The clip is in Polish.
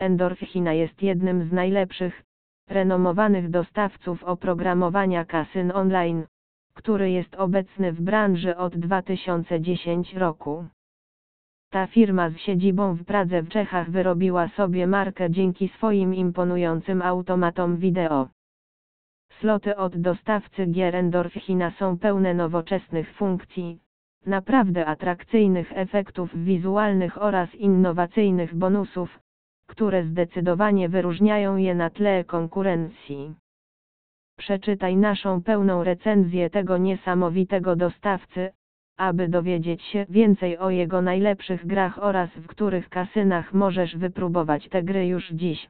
Endorfina jest jednym z najlepszych, renomowanych dostawców oprogramowania kasyn online, który jest obecny w branży od 2010 roku. Ta firma z siedzibą w Pradze w Czechach wyrobiła sobie markę dzięki swoim imponującym automatom wideo. Sloty od dostawcy gier Endorfina są pełne nowoczesnych funkcji, naprawdę atrakcyjnych efektów wizualnych oraz innowacyjnych bonusów, które zdecydowanie wyróżniają je na tle konkurencji. Przeczytaj naszą pełną recenzję tego niesamowitego dostawcy, aby dowiedzieć się więcej o jego najlepszych grach oraz w których kasynach możesz wypróbować te gry już dziś.